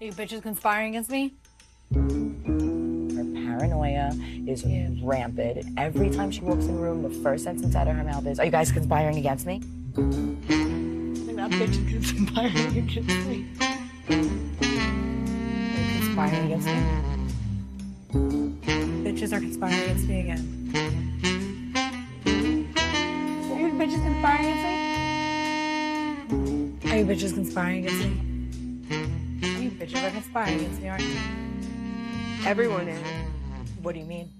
Are you bitches conspiring against me? Her paranoia is rampant. Every time she walks in the room, the first sentence out of her mouth is, Are you guys conspiring against me? And that bitch is conspiring against me. Are you conspiring against me? Bitches are conspiring against me again. Are you bitches conspiring against me? Are you bitches conspiring against me? You bitches are conspiring against me, aren't you? Everyone is. What do you mean?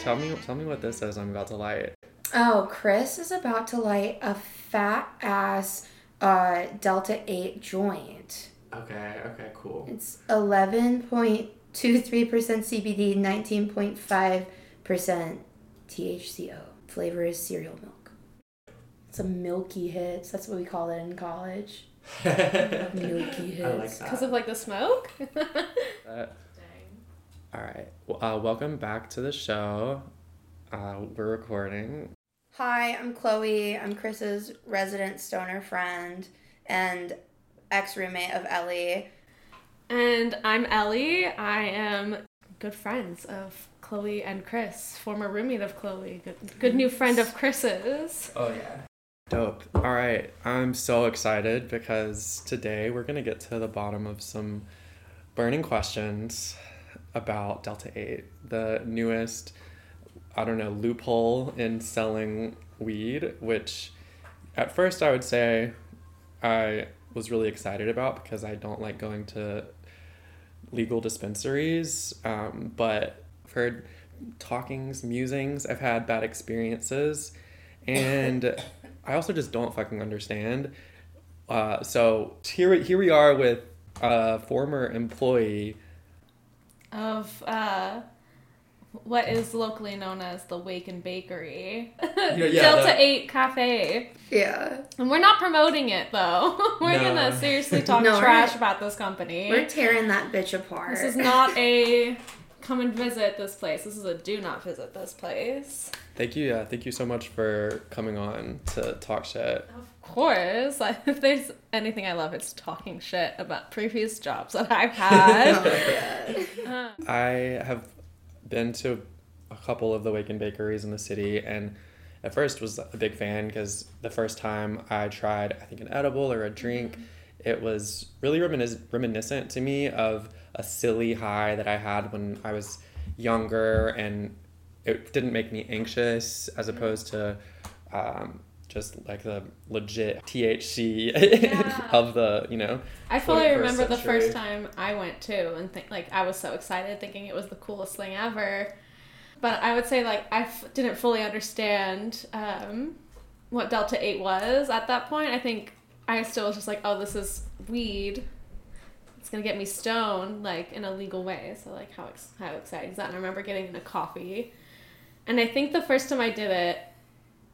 Tell me, tell me what this is. I'm about to light. Oh, Chris is about to light a fat ass uh, Delta 8 joint. Okay. Okay. Cool. It's 11.23% CBD, 19.5% THCO. Flavor is cereal milk. It's a milky hits. That's what we call it in college. Milky hits. I like Because of like the smoke? Uh, all right. Well, uh, welcome back to the show. Uh, we're recording. Hi, I'm Chloe. I'm Chris's resident stoner friend and ex roommate of Ellie. and I'm Ellie. I am good friends of Chloe and Chris, former roommate of Chloe, good, good new friend of Chris's. Oh yeah. Dope. All right. I'm so excited because today we're gonna get to the bottom of some burning questions about Delta Eight, the newest, I don't know, loophole in selling weed, which at first I would say I was really excited about because I don't like going to legal dispensaries. Um, but heard talkings, musings, I've had bad experiences, and I also just don't fucking understand. Uh, so here, here we are with a former employee. Of uh, what is locally known as the Wake-N-Bakery, yeah, Delta the- 8 Cafe. Yeah. And we're not promoting it though. we're No. gonna seriously talk No, trash about this company. We're tearing that bitch apart. This is not a come and visit this place. This is a do not visit this place. Thank you, yeah, thank you so much for coming on to talk shit. Of course, if there's anything I love, it's talking shit about previous jobs that I've had. I have been to a couple of the Wake-N-Bakeries in the city, and at first was a big fan because the first time I tried, I think an edible or a drink, mm-hmm. it was really reminis- reminiscent to me of a silly high that I had when I was younger, and it didn't make me anxious as opposed to. Um, just like the legit THC Yeah. of the, you know, I fully 21st remember the first time I went too, and think like I was so excited, thinking it was the coolest thing ever. But I would say like I f- didn't fully understand um, what Delta Eight was at that point. I think I still was just like, oh, this is weed. It's gonna get me stoned, like in a legal way. So like, how ex- how exciting is that? And I remember getting in a coffee, and I think the first time I did it,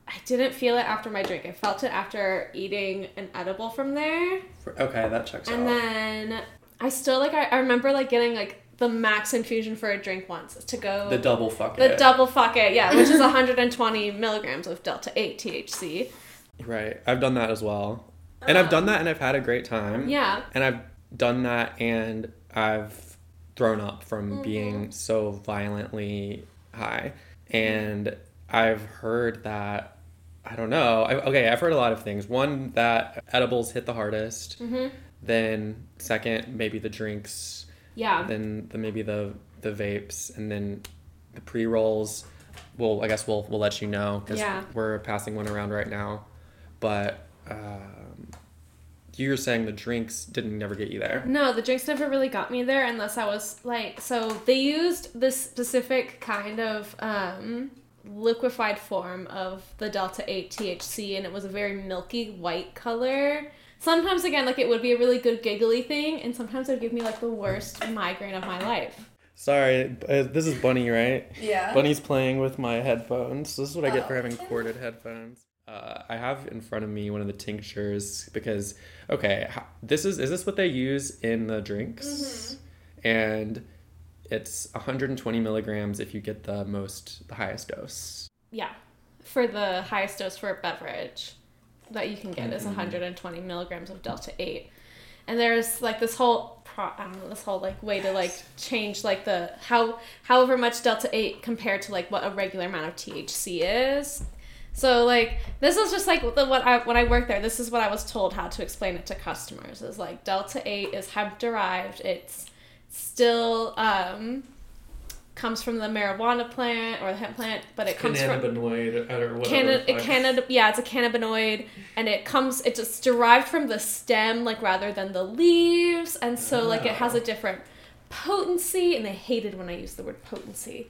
I didn't feel it after my drink. I felt it after eating an edible from there. okay, that checks And out. And then I still like I, I remember like getting like the max infusion for a drink once to go the double fuck the it. double fuck it yeah which is 120 milligrams of delta 8 THC Right. I've done that as well. And I've um, done that and I've had a great time. yeah And I've done that and I've thrown up from Mm-hmm. being so violently high. And I've heard that I don't know. I, okay, I've heard a lot of things. One that edibles hit the hardest. Mm-hmm. Then second, maybe the drinks. yeah Then the maybe the the vapes, and then the pre rolls. Well, I guess we'll we'll let you know because Yeah. we're passing one around right now. But um, you were saying the drinks didn't never get you there. No, the drinks never really got me there unless I was like so they used this specific kind of um liquefied form of the delta 8 THC and it was a very milky white color. Sometimes again like it would be a really good giggly thing and sometimes it would give me like the worst migraine of my life. Sorry, uh, this is Bunny, right? Yeah. Bunny's playing with my headphones. This is what I get for Oh. having corded headphones. Uh, I have in front of me one of the tinctures because okay, this is is this what they use in the drinks? And it's 120 milligrams if you get the most, the highest dose. Yeah. For the highest dose for a beverage that you can get is Mhm. 120 milligrams of delta 8. and there's like this whole pro- I don't know this whole like way to like change like the how however much delta eight compared to like what a regular amount of THC is. So like this is just like the, what I when I worked there. This is what I was told how to explain it to customers. Is like delta eight is hemp derived. It's still um, comes from the marijuana plant or the hemp plant, but it comes from Cannabinoid or whatever. Canna, canna, yeah, it's a cannabinoid, and it comes. It's just derived from the stem, like rather than the leaves, and so like it has a different potency. And they hated when I used the word potency.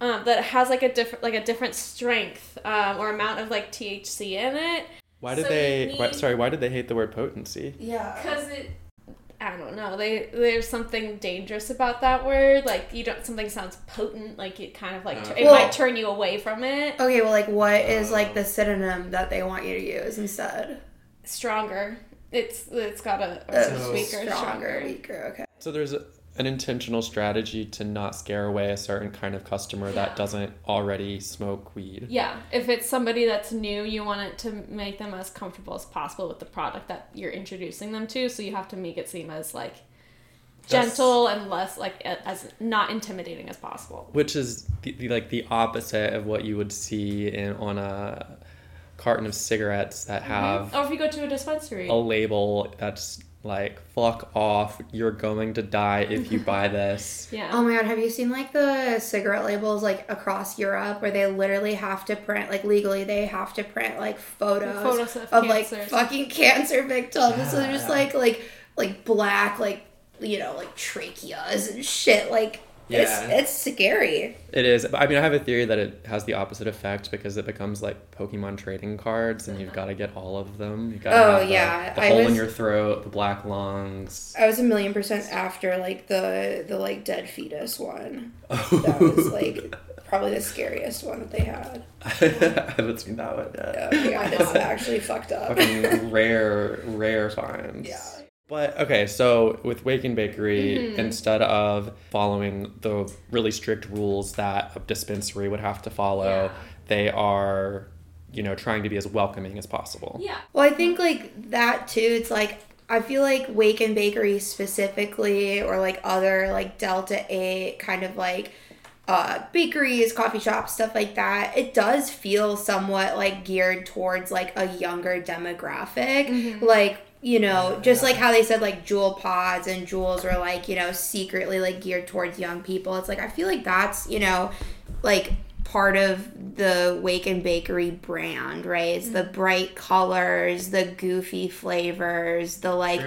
Um, that has like a different, like a different strength um, or amount of like THC in it. Why did So they? you why, sorry, why did they hate the word potency? Yeah. Because it, I don't know. They there's something dangerous about that word. Like you don't. Something sounds potent. Like it kind of like Uh. it Well- might turn you away from it. Okay, well, like, what is like the synonym that they want you to use instead? Stronger. It's it's got a, a So- weaker, stronger, stronger. weaker. Okay. So there's a, an intentional strategy to not scare away a certain kind of customer that doesn't already smoke weed. Yeah, if it's somebody that's new, you want it to make them as comfortable as possible with the product that you're introducing them to. So you have to make it seem as like That's- gentle and less like as not intimidating as possible. Which is the, the, like the opposite of what you would see in on a carton of cigarettes that mm-hmm. have Or if you go to a dispensary. a label that's like "fuck off," you're going to die if you buy this. Yeah. Oh my god, have you seen like the cigarette labels like across Europe where they literally have to print like legally they have to print like photos, Photos of of like fucking cancer victims. so they're just like like like black like you know like tracheas and shit. Like Yeah. it's it's scary. It is. I mean, I have a theory that it has the opposite effect because it becomes like Pokemon trading cards, and you've got to get all of them. You got to Oh, have yeah. the I hole in your throat, the black lungs. I was a million percent after like the the like dead fetus one. Oh. That was like probably the scariest one that they had. I haven't seen that one Oh yet. my god, it's actually fucked up. Fucking rare, rare finds. Yeah. But okay, so with Wake-N-Bakery, Mm-hmm. instead of following the really strict rules that a dispensary would have to follow, Yeah. they are, you know, trying to be as welcoming as possible. yeah. Well, I think like that too. It's like I feel like Wake-N-Bakery specifically, or like other like Delta Eight kind of like uh, bakeries, coffee shops, stuff like that. It does feel somewhat like geared towards like a younger demographic, like. You know, just like how they said like Juul pods and Juuls were like, you know, secretly like geared towards young people. It's like I feel like that's, you know, like part of the Wake-N-Bakery brand, right? It's the mm. bright colors, the goofy flavors, the like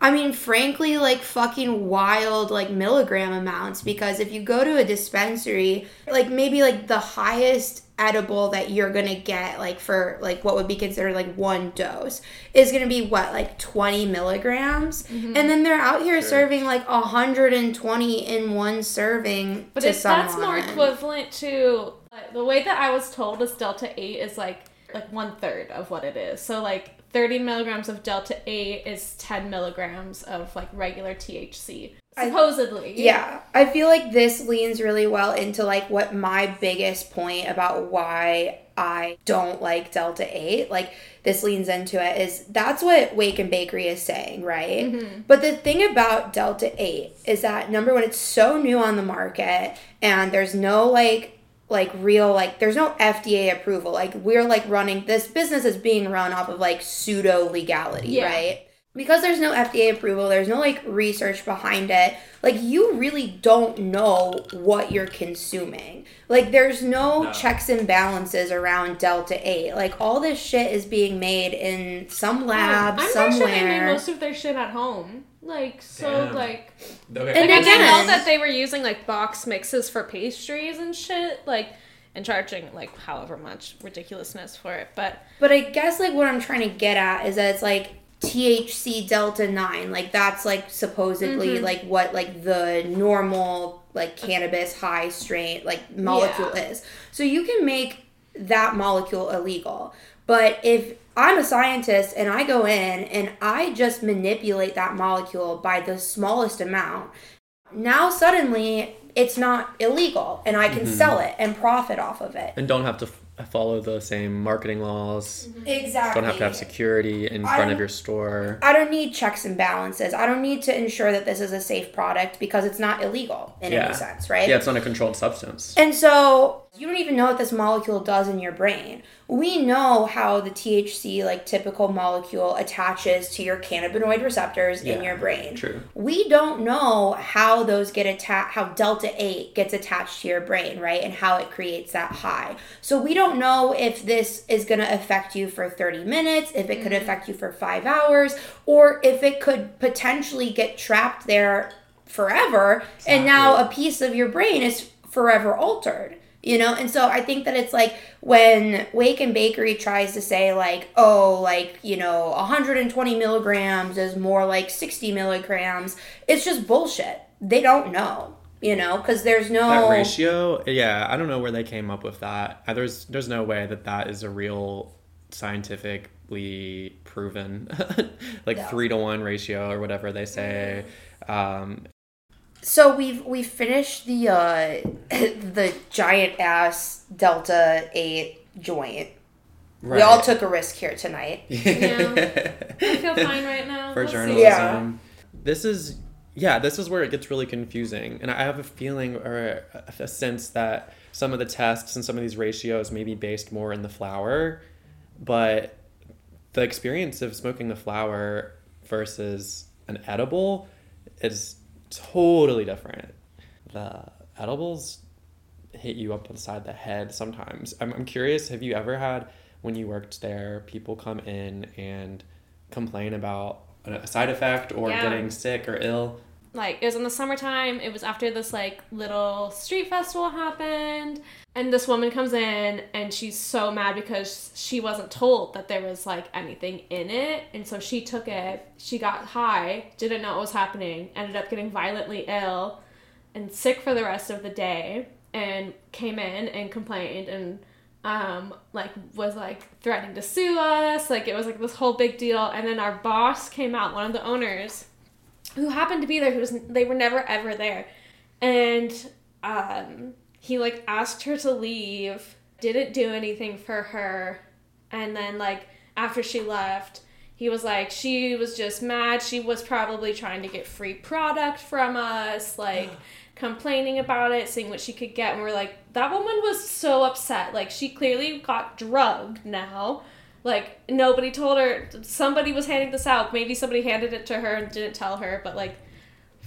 I mean, frankly, like fucking wild, like milligram amounts. Because if you go to a dispensary, like maybe like the highest edible that you're gonna get, like for like what would be considered like one dose, is gonna be what, like 20 milligrams? Mm-hmm. And then they're out here serving like 120 in one serving But to if that's more equivalent to like, the way that I was told is Delta 8 is like like one third of what it is. So like 30 milligrams of Delta 8 is 10 milligrams of like regular THC. I- Supposedly. Yeah, I feel like this leans really well into like what my biggest point about why I don't like Delta 8, like this leans into it is that's what Wake-N-Bakery is saying, right? Mm-hmm. But the thing about Delta 8 is that number one, it's so new on the market and there's no like like real like there's no FDA approval. Like we're like running this business is being run off of like pseudo legality, Yeah. right? Because there's no FDA approval, there's no like research behind it. Like you really don't know what you're consuming. Like there's no, No. checks and balances around Delta 8. Like all this shit is being made in some lab I'm somewhere. sure they made most of their shit at home. Like so Damn. like Okay. And like I again- didn't know that they were using like box mixes for pastries and shit. Like and charging like however much ridiculousness for it. But But I guess like what I'm trying to get at is that it's like THC delta 9 like that's like supposedly Mm-hmm. like what like the normal like cannabis high strain like molecule Yeah. is. So you can make that molecule illegal. But if I'm a scientist and I go in and I just manipulate that molecule by the smallest amount, now suddenly it's not illegal and I can Mm-hmm. sell it and profit off of it. and don't have to f- follow the same marketing laws. Exactly. Don't have to have security in I front of your store. I don't need checks and balances. I don't need to ensure that this is a safe product because it's not illegal in Yeah. any sense, right? Yeah, it's not a controlled substance. And so you don't even know what this molecule does in your brain. We know how the THC, like typical molecule, attaches to your cannabinoid receptors in your brain. true. We don't know how those get attached, how delta 8 gets attached to your brain, right? And how it creates that high. So we don't know if this is going to affect you for 30 minutes, if it could mm-hmm. affect you for five hours, or if it could potentially get trapped there forever. And now a piece of your brain is forever altered you know and so i think that it's like when Wake-N-Bakery tries to say like oh like you know 120 milligrams is more like 60 milligrams it's just bullshit they don't know you know because there's no That ratio, yeah, I don't know where they came up with that. There's there's no way that that is a real scientifically proven, like No. three to one ratio or whatever they say. Um, so we've we've finished the uh the giant ass delta 8 joint we all took a risk here tonight Yeah. I feel fine right now. for We'll journalism. Yeah. This is yeah, this is where it gets really confusing, and I have a feeling or a, a sense that some of the tests and some of these ratios may be based more in the flower, but the experience of smoking the flower versus an edible is totally different. The edibles hit you up inside the side of the head sometimes. I'm, I'm curious, have you ever had, when you worked there, people come in and complain about a side effect or Yeah. getting sick or ill? Like it was in the summertime. It was after this like little street festival happened. And this woman comes in and she's so mad because she wasn't told that there was like anything in it. And so she took it. She got high didn't know what was happening ended up getting violently ill and sick for the rest of the day and came in and complained and um like was like threatening to sue us. Like it was like this whole big deal. And then our boss came out one of the owners who happened to be there who was they were never ever there. And um he like asked her to leave didn't do anything for her. And then like after she left he was like she was just mad. She was probably trying to get free product from us like complaining about it seeing what she could get. And we're like that woman was so upset. Like she clearly got drugged now like nobody told her somebody was handing this out maybe somebody handed it to her and didn't tell her but like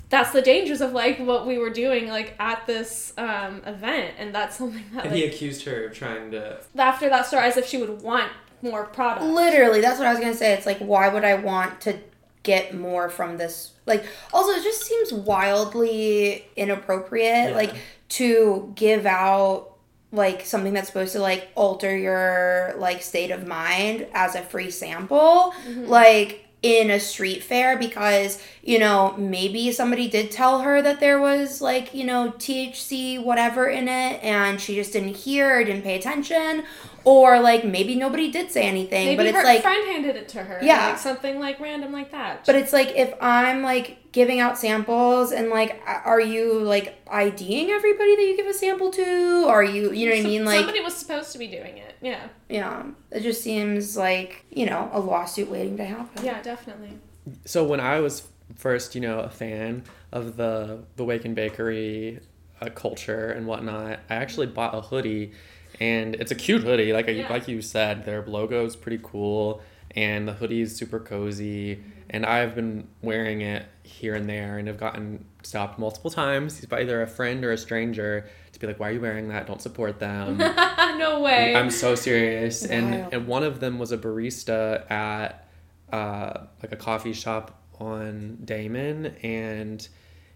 that's the dangers of like what we were doing like at this um event and that's something that And he accused her of trying to. after that story as if she would want more product Literally, that's what I was gonna say. It's like, why would I want to get more from this? Like, also, it just seems wildly inappropriate, Yeah. like to give out like something that's supposed to like alter your like state of mind as a free sample, mm-hmm. like in a street fair because you know maybe somebody did tell her that there was like you know THC whatever in it and she just didn't hear or didn't pay attention or like maybe nobody did say anything maybe but it's her like friend handed it to her Yeah. like something like random like that. But it's like if I'm like giving out samples and like are you like IDing everybody that you give a sample to? Are you you know what I mean? Like somebody was supposed to be doing it yeah. Yeah. It just seems like you know a lawsuit waiting to happen. Yeah definitely. So when I was first, you know, a fan of the the Wake-N-Bakery uh, culture and whatnot, I actually bought a hoodie, and it's a cute hoodie. Like Yeah. like you said, their logo is pretty cool, and the hoodie is super cozy. And I've been wearing it here and there, and have gotten stopped multiple times by either a friend or a stranger to be like, "Why are you wearing that? Don't support them." no way I'm so serious. And and one of them was a barista at uh, like a coffee shop on Damen, and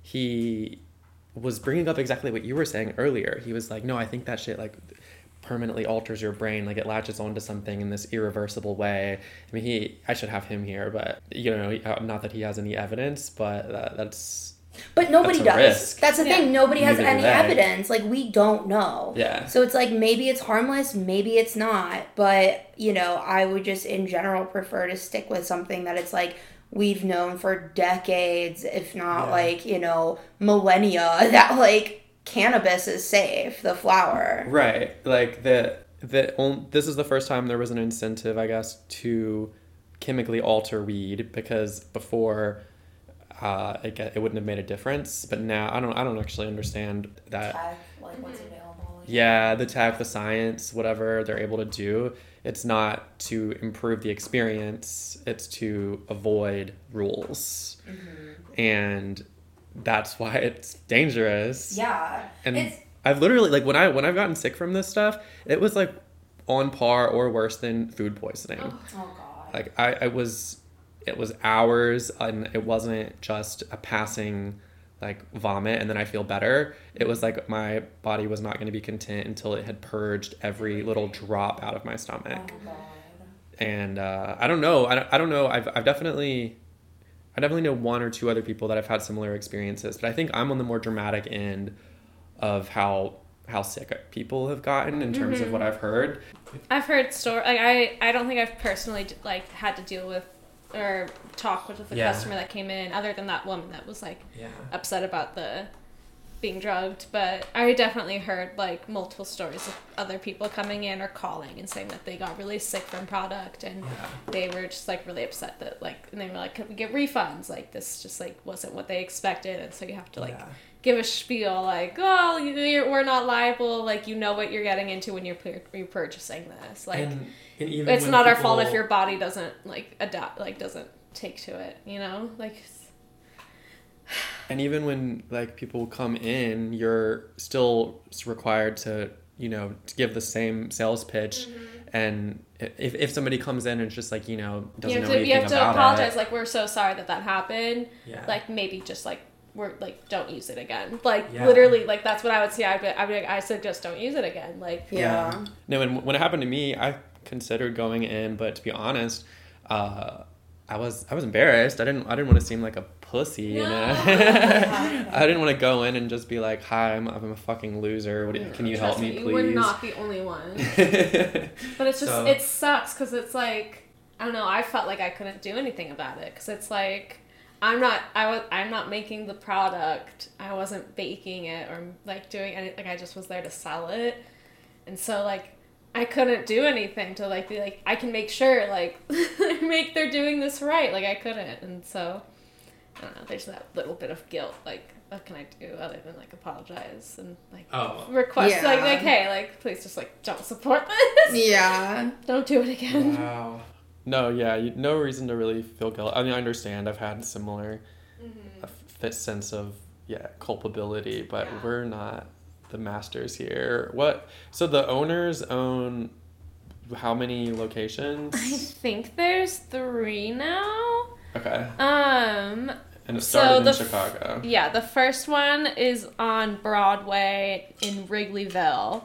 he was bringing up exactly what you were saying earlier. He was like, "No, I think that shit like." Permanently alters your brain like it latches onto something in this irreversible way i mean he i should have him here but you know uh, not that he has any evidence but that, that's But nobody That's a does. risk. That's the Yeah. thing. Nobody has Neither do any evidence. Like we don't know. Yeah. So it's like maybe it's harmless, maybe it's not. But you know, I would just in general prefer to stick with something that it's like we've known for decades, if not Yeah. like you know millennia, that like cannabis is safe. The flower. Right. Like the the on, this is the first time there was an incentive, I guess, to chemically alter weed because before uh, it, it wouldn't have made a difference. But now I don't I don't actually understand that. Tech, like what's available. Yeah, the tech, the science, whatever they're able to do, it's not to improve the experience, it's to avoid rules. And that's why it's dangerous. Yeah. And it's I've literally like when I when I've gotten sick from this stuff, it was like on par or worse than food poisoning. oh god. Like I, I was it was hours and it wasn't just a passing like vomit and then I feel better. It was like my body was not going to be content until it had purged every little drop out of my stomach. oh god. And uh, I don't know. I don't, I don't know. I've, I've definitely I definitely know one or two other people that have had similar experiences, but I think I'm on the more dramatic end of how how sick people have gotten in terms of what mm-hmm. I've heard. I've heard story like I I don't think I've personally like had to deal with or talk with the Yeah. customer that came in other than that woman that was like Yeah. upset about the being drugged but I definitely heard like multiple stories of other people coming in or calling and saying that they got really sick from product and they were just like really upset that like and they were like could we get refunds? Like this just like wasn't what they expected and so you have to like Yeah. give a spiel like oh we're not liable like you know what you're getting into when you're, pur- you're purchasing this like and, and even it's not our fault if your body doesn't like adapt like doesn't take to it you know? Like And even when like people come in, you're still required to, you know, to give the same sales pitch. And if, if somebody comes in and it's just like, you know, doesn't you have know to anything you have to about apologize it. like we're so sorry that that happened Yeah. like maybe just like we're like don't use it again like Yeah. literally like that's what i would say i'd be, I'd be like i said just don't use it again like Yeah. No, when when it happened to me, I considered going in, but to be honest, uh, I was I was embarrassed. I didn't I didn't want to seem like a pussy. You know? I didn't want to go in and just be like, "Hi, I'm, I'm a fucking loser. What you, can you help Trust me, you please?" were not the only one but it's just So- it sucks because it's like i don't know i felt like i couldn't do anything about it because it's like i'm not i was i'm not making the product i wasn't baking it or like doing any like i just was there to sell it and so like i couldn't do anything to like be like i can make sure like make they're doing this right like i couldn't and so i don't know there's that little bit of guilt like what can i do other than like apologize and like Oh. request like Yeah. like hey like please just like don't support this Yeah. don't do it again Wow. No, yeah, you, no reason to really feel guilt. I mean, I understand. I've had similar Mm-hmm. a f- sense of yeah culpability, but Yeah. we're not the masters here. What? So the owners own how many locations? I think there's three now. Okay, Um, and it So started the in f- Chicago. yeah, the first one is on Broadway in Wrigleyville.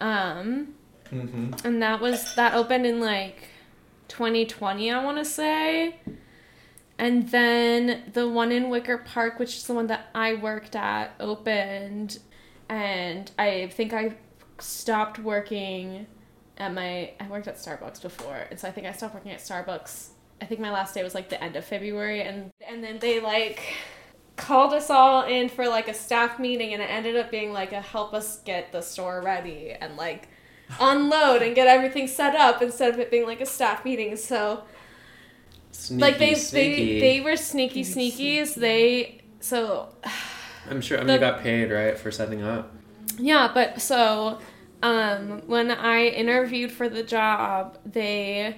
Um, Mm-hmm. and that was that opened in like 2020, I want to say. And then the one in Wicker Park, which is the one that I worked at, opened, and I think I stopped working at my. I worked at Starbucks before, and so I think I stopped working at Starbucks. I think my last day was like the end of February, and and then they like called us all in for like a staff meeting, and it ended up being like a help us get the store ready and like unload and get everything set up instead of it being like a staff meeting. So Sneaky, like they sneaky. they they were sneaky sneakies. They so I'm sure. I mean, the- you got paid right for setting up. yeah, but so um when I interviewed for the job, they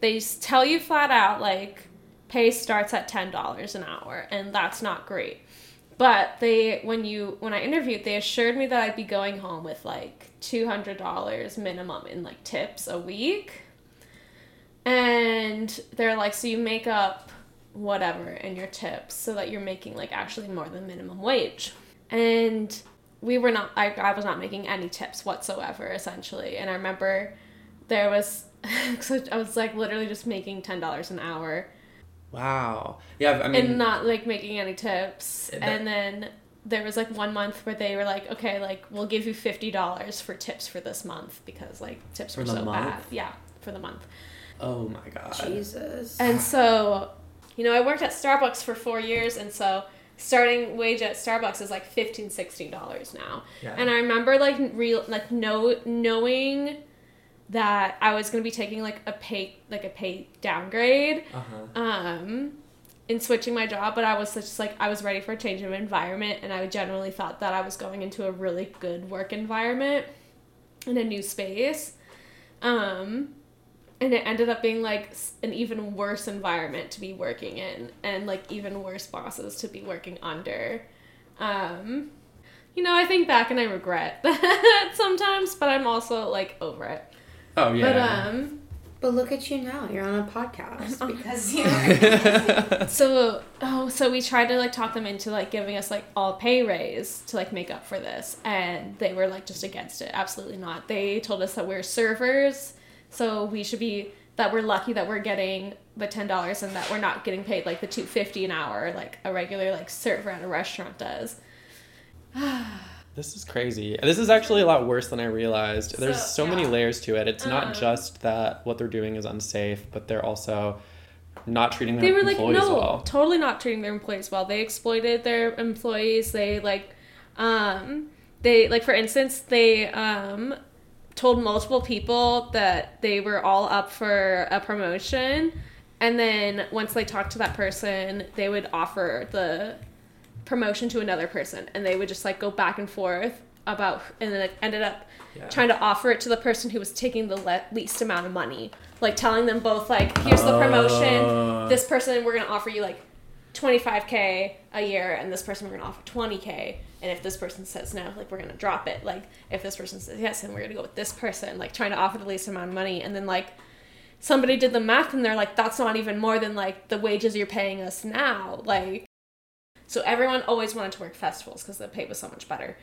they tell you flat out like pay starts at ten dollars an hour, and that's not great. But they when you when I interviewed, they assured me that I'd be going home with like two hundred dollars minimum in like tips a week. And they're like, so you make up whatever in your tips so that you're making like actually more than minimum wage. And we were not I, I was not making any tips whatsoever essentially. And I remember there was so I was like literally just making ten dollars an hour Wow. Yeah, I mean, and not like making any tips. Eh, that- and then there was like one month where they were like, okay, like we'll give you fifty dollars for tips for this month because like tips For were so month? bad. Yeah, for the month. oh my god. Jesus. And so, you know, I worked at Starbucks for four years, and so starting wage at Starbucks is like 15 16 dollars now. Yeah. And I remember like real like no knowing that I was going to be taking like a pay like a pay downgrade Uh-huh. um in switching my job but i was just like i was ready for a change of environment and i generally thought that i was going into a really good work environment in a new space um and it ended up being like an even worse environment to be working in and like even worse bosses to be working under um you know i think back and i regret that sometimes but i'm also like over it Oh yeah. but um But look at you now. You're on a podcast because you So oh, so we tried to like talk them into like giving us like all pay raise to like make up for this, and they were like just against it. Absolutely not. They told us that we're servers, so we should be that we're lucky that we're getting the ten dollars and that we're not getting paid like the two fifty an hour like a regular like server at a restaurant does. This is crazy. This is actually a lot worse than I realized. There's So, so many layers to it. It's Uh. not just that what they're doing is unsafe, but they're also not treating their employees. they were like no well. totally not treating their employees well they exploited their employees they like um they like for instance they um told multiple people that they were all up for a promotion and then once they talked to that person they would offer the promotion to another person and they would just like go back and forth about and then it ended up Yeah. trying to offer it to the person who was taking the le- least amount of money. Like telling them both like here's the promotion. Uh. this person we're going to offer you like 25k a year and this person we're going to offer 20k and if this person says no like we're going to drop it. Like if this person says yes then we're going to go with this person. Like trying to offer the least amount of money. And then like somebody did the math and they're like that's not even more than like the wages you're paying us now. Like so everyone always wanted to work festivals because the pay was so much better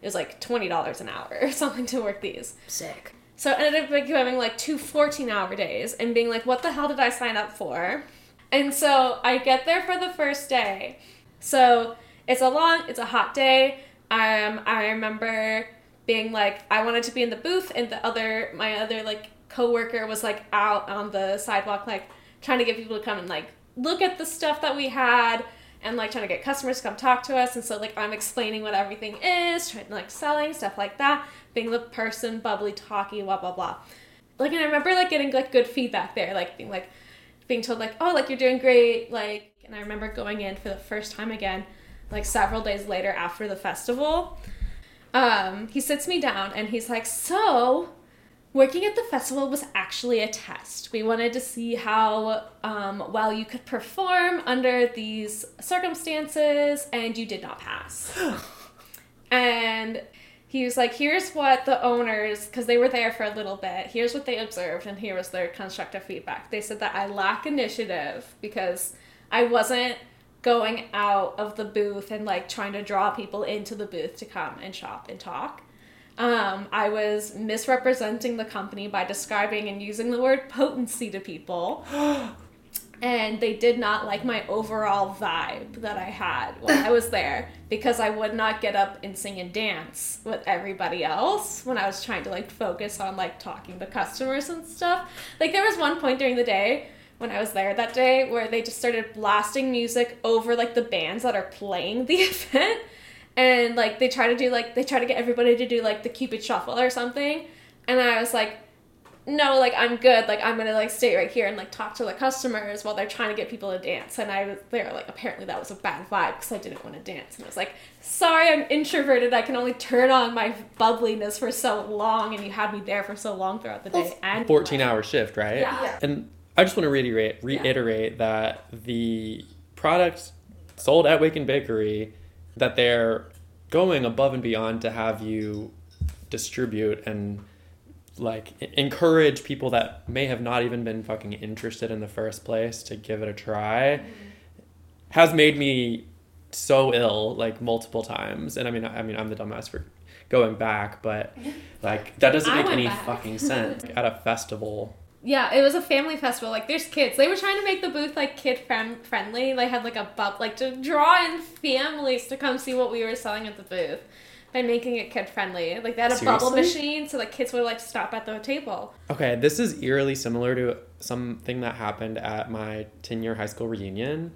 it was like $20 an hour or something to work these sick. so it ended up like having like two 14 hour days and being like, what the hell did I sign up for? And so I get there for the first day. So it's a long, it's a hot day. Um, I remember being like, I wanted to be in the booth, and the other, my other like coworker was like out on the sidewalk, like trying to get people to come and like look at the stuff that we had and like trying to get customers to come talk to us and so like i'm explaining what everything is trying like selling stuff like that being the person bubbly talky blah blah blah. Like and i remember like getting like good feedback there like being like being told like oh like you're doing great like and i remember going in for the first time again like several days later after the festival. Um he sits me down and he's like so Working at the festival was actually a test. We wanted to see how um, well you could perform under these circumstances, and you did not pass. and he was like, Here's what the owners, because they were there for a little bit, here's what they observed, and here was their constructive feedback. They said that I lack initiative because I wasn't going out of the booth and like trying to draw people into the booth to come and shop and talk. Um, I was misrepresenting the company by describing and using the word potency to people. and they did not like my overall vibe that I had when I was there because I would not get up and sing and dance with everybody else when I was trying to like focus on like talking to customers and stuff. Like there was one point during the day when I was there that day where they just started blasting music over like the bands that are playing the event and like they try to do like they try to get everybody to do like the cupid shuffle or something. And i was like no like i'm good. Like i'm gonna like stay right here and like talk to the customers while they're trying to get people to dance. And i was there like apparently that was a bad vibe because i didn't want to dance. And i was like sorry i'm introverted. I can only turn on my bubbliness for so long and you had me there for so long throughout the day. And 14 hour shift, right? Yeah. Yeah. And I just want to reiterate reiterate that the product sold at Wake-N-Bakery that they're going above and beyond to have you distribute and like encourage people that may have not even been fucking interested in the first place to give it a try mm-hmm. has made me so ill like multiple times. And i mean i mean i'm the dumbass for going back but like that doesn't I make any back. fucking sense. At a festival Yeah, it was a family festival. Like, there's kids. They were trying to make the booth like kid friend friendly. They had like a bub, like to draw in families to come see what we were selling at the booth by making it kid friendly. Like they had a bubble machine, so like kids would like stop at the table. Okay, this is eerily similar to something that happened at my 10 year high school reunion.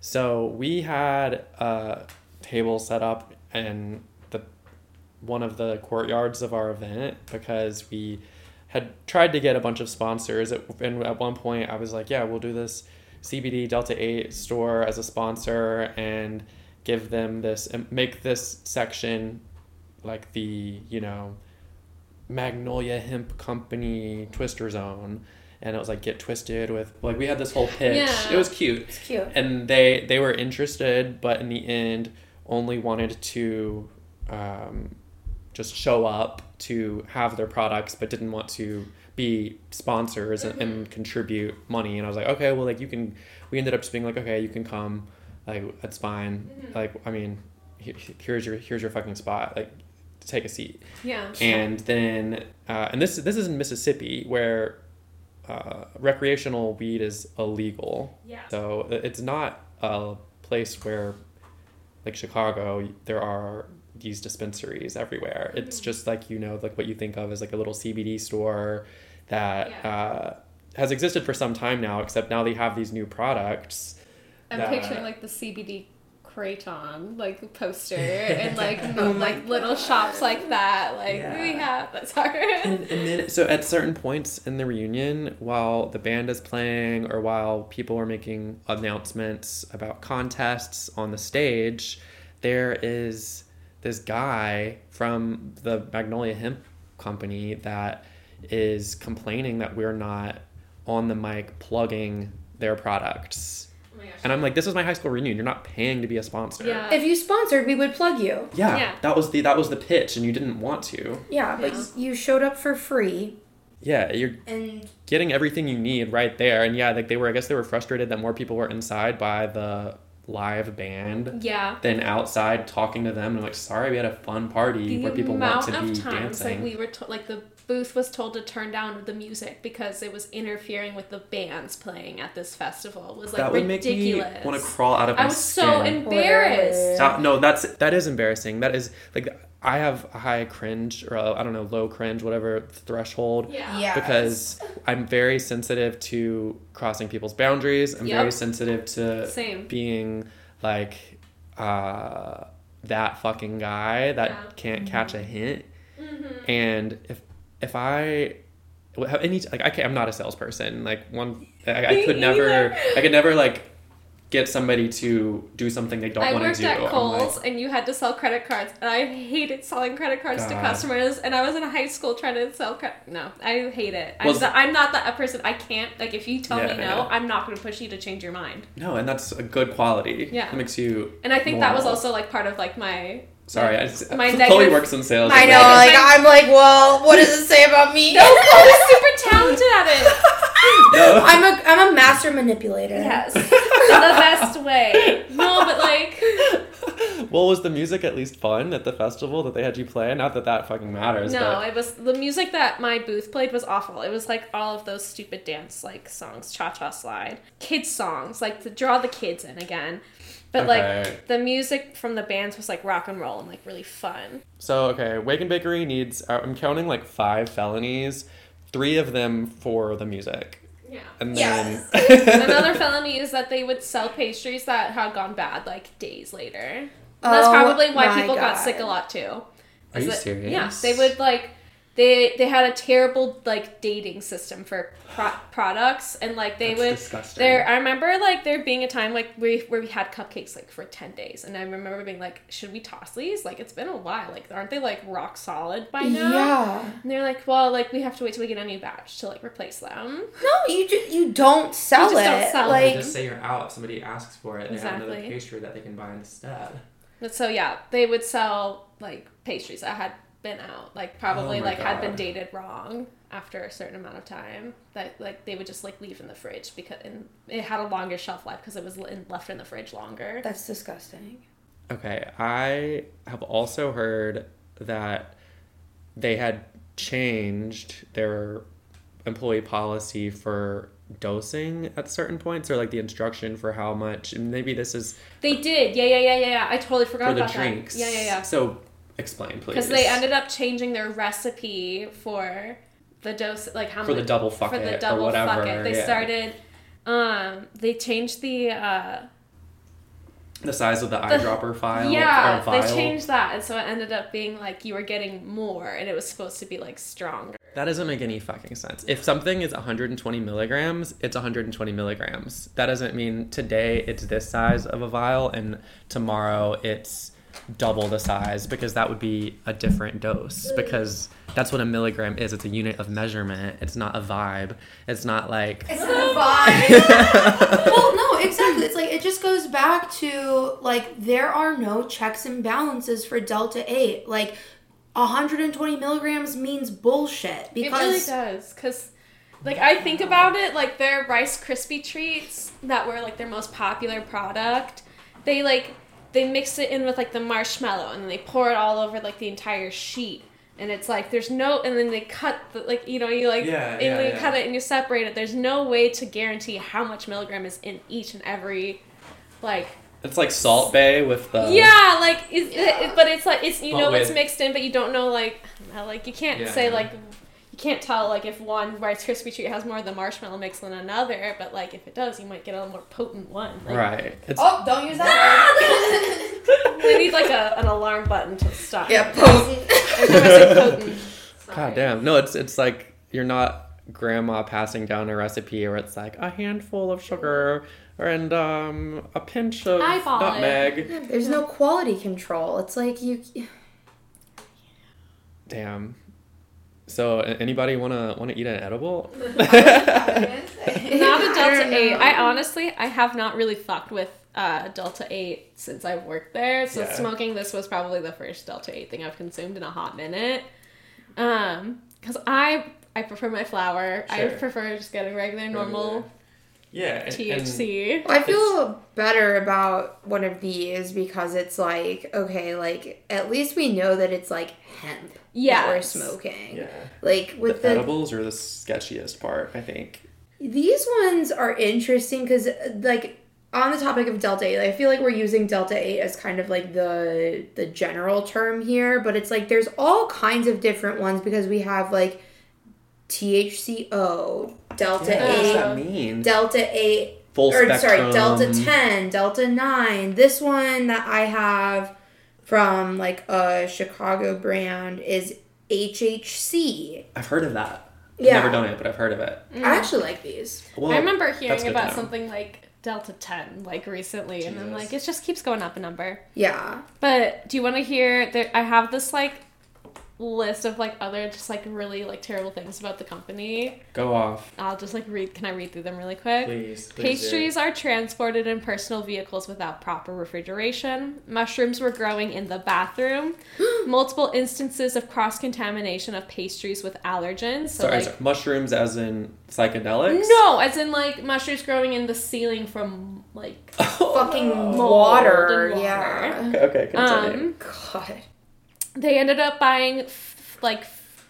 So we had a table set up in the one of the courtyards of our event because we had tried to get a bunch of sponsors. At, and at one point, I was like, yeah, we'll do this CBD Delta 8 store as a sponsor and give them this, and make this section like the, you know, Magnolia Hemp Company Twister Zone. And it was like get twisted with like we had this whole pitch. Yeah. It was cute It's cute. and they they were interested but in the end only wanted to um, just show up to have their products but didn't want to be sponsors and, and contribute money. And i was like okay well like you can we ended up just being like okay you can come. Like that's fine. Like i mean here's your here's your fucking spot. Like take a seat. Yeah. and then uh, and this this is in Mississippi where uh, recreational weed is illegal. Yeah. So it's not a place where, like Chicago, there are these dispensaries everywhere. It's Mm-hmm. just like you know, like what you think of as like a little CBD store that Yeah. uh, has existed for some time now. Except now they have these new products. I'm that- picturing like the CBD Kratom like poster and like Oh no, my like little shops like that. Like Yeah. we have that's hard. and, and then so at certain points in the reunion while the band is playing or while people are making announcements about contests on the stage there is this guy from the magnolia hemp company that is complaining that we're not on the mic plugging their products oh and i'm like this is my high school reunion you're not paying to be a sponsor Yeah. If you sponsored, we would plug you. yeah, Yeah. that was the that was the pitch and you didn't want to Yeah, but Yeah. you showed up for free, yeah you're and getting everything you need right there. And yeah, like they were, I guess they were frustrated that more people were inside by the live band yeah. than outside talking to them. And I'm like, sorry, we had a fun party where people want to be times dancing. like we were to- like the booth was told to turn down the music because it was interfering with the bands playing at this festival. It was like that would make me ridiculous. want to crawl out of my I was so embarrassed. Stop. No, that's that is embarrassing. That is like I have a high cringe or I I don't know low cringe whatever threshold Yeah. yeah, because I'm very sensitive to crossing people's boundaries. I'm Yep. very sensitive to Same. being like uh, that fucking guy that Yeah. can't catch a hint. Mm-hmm. And if if I have any like I can't, I'm not a salesperson. Like one, I, I could never. I could never like get somebody to do something they don't want to do. at I'm Kohl's like, and you had to sell credit cards, and I hated selling credit cards to customers. And I was in high school trying to sell credit. No, I hate it. I'm, the, I'm not that person. I can't like if you tell Yeah, me no, yeah. I'm not going to push you to change your mind. no, and that's a good quality. Yeah. it makes you. And I think that was also like part of like my Sorry, my, I just, my Chloe negative- works in sales. I know. like, Like I'm like, well, what does it say about me? No, I was super talented at it. no. I'm a I'm a master manipulator. Yes, in the best way. No, but like well, was the music at least fun at the festival that they had you play? Not that that fucking matters. no, but it was the music that my booth played was awful. It was like all of those stupid dance like songs, cha cha slide, kids songs, like to draw the kids in again. But Okay. like the music from the bands was like rock and roll and like really fun. So okay, and Bakery needs. uh, I'm counting like five felonies, three of them for the music, Yeah. and Yes. then Another felony is that they would sell pastries that had gone bad like days later. And that's Oh probably why my people got sick a lot too. Are you that- serious? Yeah, they would like they they had a terrible like dating system for pro- products and like they That's would disgusting. there I remember like there being a time like we where we had cupcakes like for 10 days and I remember being like should we toss these like it's been a while like aren't they like rock solid by now Yeah. and they're like well like we have to wait till we get a new batch to like replace them No, you just you don't sell You just it. don't sell it. like just say you're out. if Somebody asks for it, and they have another pastry that they can buy instead. But so yeah, they would sell like pastries that had been out, like oh probably Oh my like had been dated wrong after a certain amount of time. That like they would just like leave in the fridge because and it had a longer shelf life because it was in, left in the fridge longer. that's disgusting. Okay, I have also heard that they had changed their employee policy for dosing at certain points or like the instruction for how much and maybe this is They did, yeah, yeah, yeah, yeah. yeah. I totally forgot for the drinks that. Yeah, yeah, yeah. so explain please Because they ended up changing their recipe for the dose, like how much. for the double fuck for it the or double whatever fuck it. They yeah. started, um, they changed the uh, The size of the eyedropper file. yeah, or vial. they changed that, and so it ended up being like you were getting more, and it was supposed to be like stronger. That doesn't make any fucking sense. If something is 120 milligrams, it's 120 milligrams. That doesn't mean today it's this size of a vial and tomorrow it's double the size because that would be a different dose because that's what a milligram is. It's a unit of measurement. It's not a vibe. It's not like It's not a vibe. well, no, exactly. It's like it just goes back to like there are no checks and balances for delta eight. Like 120 milligrams means bullshit It really does, because like I think about it, like their Rice Krispie treats that were like their most popular product, they like they mix it in with like the marshmallow and then they pour it all over like the entire sheet. And it's like there's no, and then they cut the like you know you like Yeah, and yeah, you yeah. cut it and you separate it. There's no way to guarantee how much milligram is in each and every, like it's like Salt Bae with the yeah, like it's, Yeah. It, but it's like it's you But know it's mixed in, but you don't know like I don't know, like you can't Yeah, say yeah. like you can't tell like if one Rice Krispie treat has more of the marshmallow mix than another, but like if it does, you might get a more potent one. Like, right. It's Oh, don't use that. we need like a, an alarm button to stop. yeah, potent. Every time I say potent. God damn. No, it's it's like you're not grandma passing down a recipe where it's like a handful of sugar and um a pinch of Eyeball it. nutmeg. There's no quality control. It's like you. Damn. So anybody wanna wanna eat an edible? Not a I Delta don't Eight. I honestly, I have not really fucked with uh, Delta Eight since I've worked there. So Yeah. smoking this was probably the first Delta Eight thing I've consumed in a hot minute. Um, because I I prefer my flour. I prefer just getting regular normal Yeah. and- and- THC. I feel better about one of these because it's like okay, like at least we know that it's like hemp that we're smoking. yeah. Like with the the, edibles are the sketchiest part, I think. these ones are interesting because like on the topic of delta 8 i feel like we're using delta 8 as kind of like the the general term here but it's like there's all kinds of different ones because we have like thco delta Yeah, what does 8 that mean? delta 8 Full or spectrum. sorry delta 10 delta 9 this one that i have from like a chicago brand is hhc I've heard of that. I've Yeah. Never done it, but I've heard of it. i mm. actually like these Well, I remember hearing about something like Delta Ten like recently, and I'm like, it just keeps going up a number. yeah But do you want to hear that I have this like list of like other just like really like terrible things about the company. Go off, I'll just like read can I read through them really quick? please. please do. Pastries are transported in personal vehicles without proper refrigeration. Mushrooms were growing in the bathroom. Multiple instances of cross contamination of pastries with allergens. So Sorry, like sorry, mushrooms as in psychedelics? no, as in like mushrooms growing in the ceiling from like fucking Mold water, and water. yeah Okay, okay, continue. um god they ended up buying f- like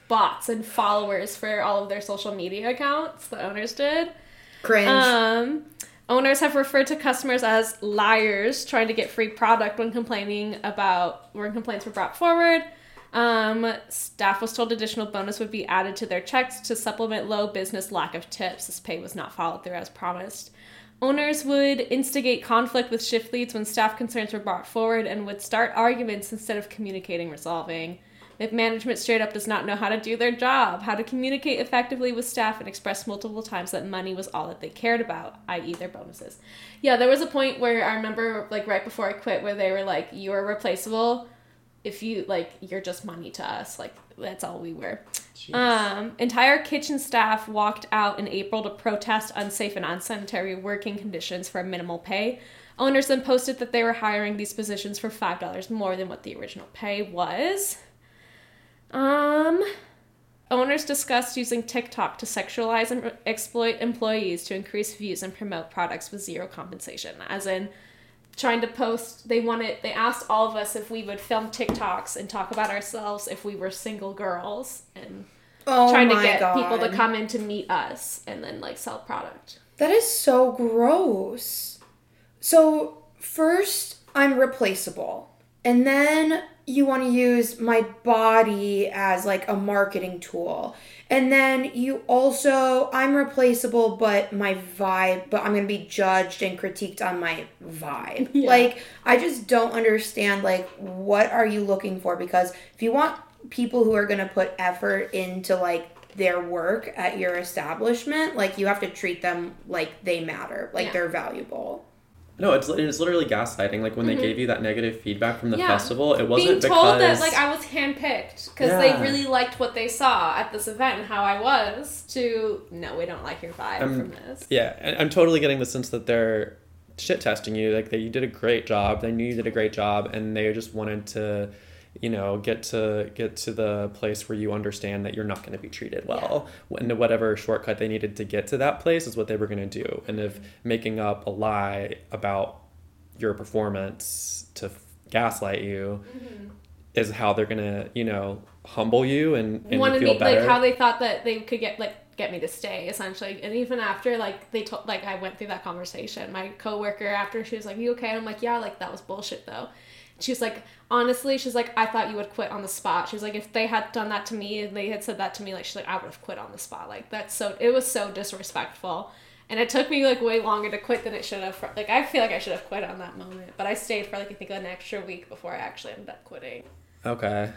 bots and followers for all of their social media accounts. The owners did. cringe Um, owners have referred to customers as liars trying to get free product when complaining about when complaints were brought forward. Um, staff was told additional bonus would be added to their checks to supplement low business lack of tips. This pay was not followed through as promised. Owners would instigate conflict with shift leads when staff concerns were brought forward and would start arguments instead of communicating resolving. If management straight up does not know how to do their job, how to communicate effectively with staff, and express multiple times that money was all that they cared about, i.e., their bonuses. Yeah, there was a point where I remember, like, right before I quit, where they were like, You are replaceable. If you, like, you're just money to us. Like, that's all we were. Um, entire kitchen staff walked out in April to protest unsafe and unsanitary working conditions for minimal pay. Owners then posted that they were hiring these positions for $5 more than what the original pay was. Um, owners discussed using TikTok to sexualize and exploit employees to increase views and promote products with zero compensation. As in, trying to post, they wanted, they asked all of us if we would film TikToks and talk about ourselves if we were single girls and oh trying to get God. people to come in to meet us and then like sell product. that is so gross so first i'm replaceable and then you want to use my body as like a marketing tool. And then you also, I'm replaceable, but my vibe, but I'm going to be judged and critiqued on my vibe. Like, I just don't understand, like, what are you looking for? Because if you want people who are going to put effort into, like, their work at your establishment, like, you have to treat them like they matter, like Yeah. they're valuable. No, it's it's literally gaslighting. Like when they gave you that negative feedback from the Yeah. festival, it wasn't told because that like I was handpicked because Yeah. they really liked what they saw at this event and how I was. To no, we don't like your vibe Um, from this. Yeah, and I'm totally getting the sense that they're shit testing you. Like that you did a great job. They knew you did a great job, and they just wanted to, you know, get to get to the place where you understand that you're not going to be treated well. And whatever shortcut they needed to get to that place is what they were going to do. And if making up a lie about your performance to f- gaslight you Mm-hmm. is how they're going to, you know, humble you and, and wanted feel better. like how they thought that they could get like get me to stay essentially and even after like they told like i went through that conversation my coworker after she was like you okay and i'm like yeah like that was bullshit though she was like honestly she's like i thought you would quit on the spot she was like if they had done that to me and they had said that to me like she's like i would have quit on the spot like that's so it was so disrespectful and it took me like way longer to quit than it should have For, like i feel like i should have quit on that moment but i stayed for like i think an extra week before i actually ended up quitting okay.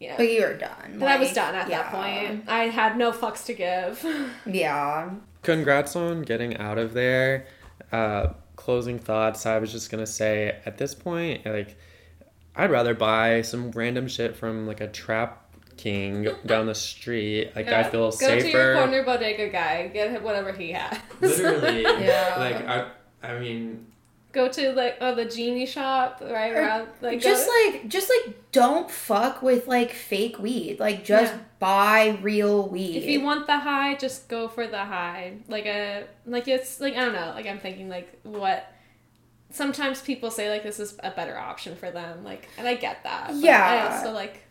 yeah But you were done. but I was done at that point. I had no fucks to give. Yeah. congrats on getting out of there. Uh, closing thoughts. I was just gonna say at this point, like, I'd rather buy some random shit from like a trap king down the street. Like I feel Go safer. Go to your corner bodega guy. Get him whatever he has. Literally. Yeah. Like I, I mean, Go to like oh the genie shop right around like just go- like just like don't fuck with like fake weed. Like just Yeah. buy real weed. if you want the high, just go for the high. Like a like it's like I don't know. Like I'm thinking like what. Sometimes people say like this is a better option for them. Like and I get that. but I Yeah. also like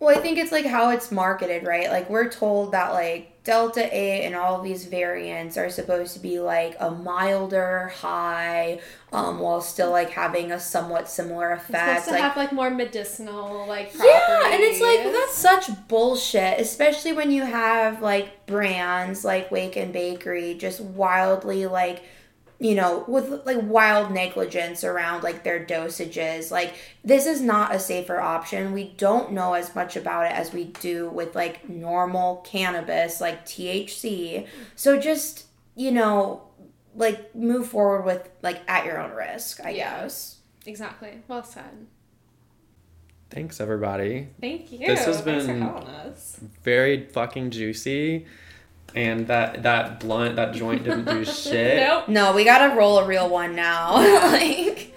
Well, I think it's like how it's marketed, right? Like we're told that like Delta 8 and all of these variants are supposed to be like a milder high, um, while still like having a somewhat similar it's effect. supposed to Like have like more medicinal like Yeah, and it's like that's such bullshit, especially when you have like brands like Wake-N-Bakery just wildly like you know, with like wild negligence around like their dosages. Like this is not a safer option. We don't know as much about it as we do with like normal cannabis like THC. So just, you know, like move forward with like at your own risk, I Yeah. guess. Exactly. Well said. thanks everybody. Thank you. This has Thanks been- having us. Very fucking juicy. And that that blunt that joint didn't do shit. Nope. No, we gotta roll a real one now. like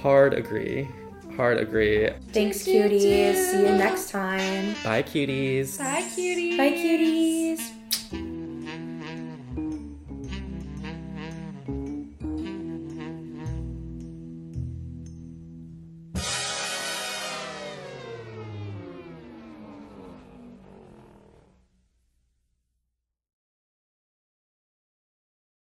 Hard agree. Hard agree. Thanks, cuties. See you next time. Bye, cuties. Bye, cuties. Bye, cuties.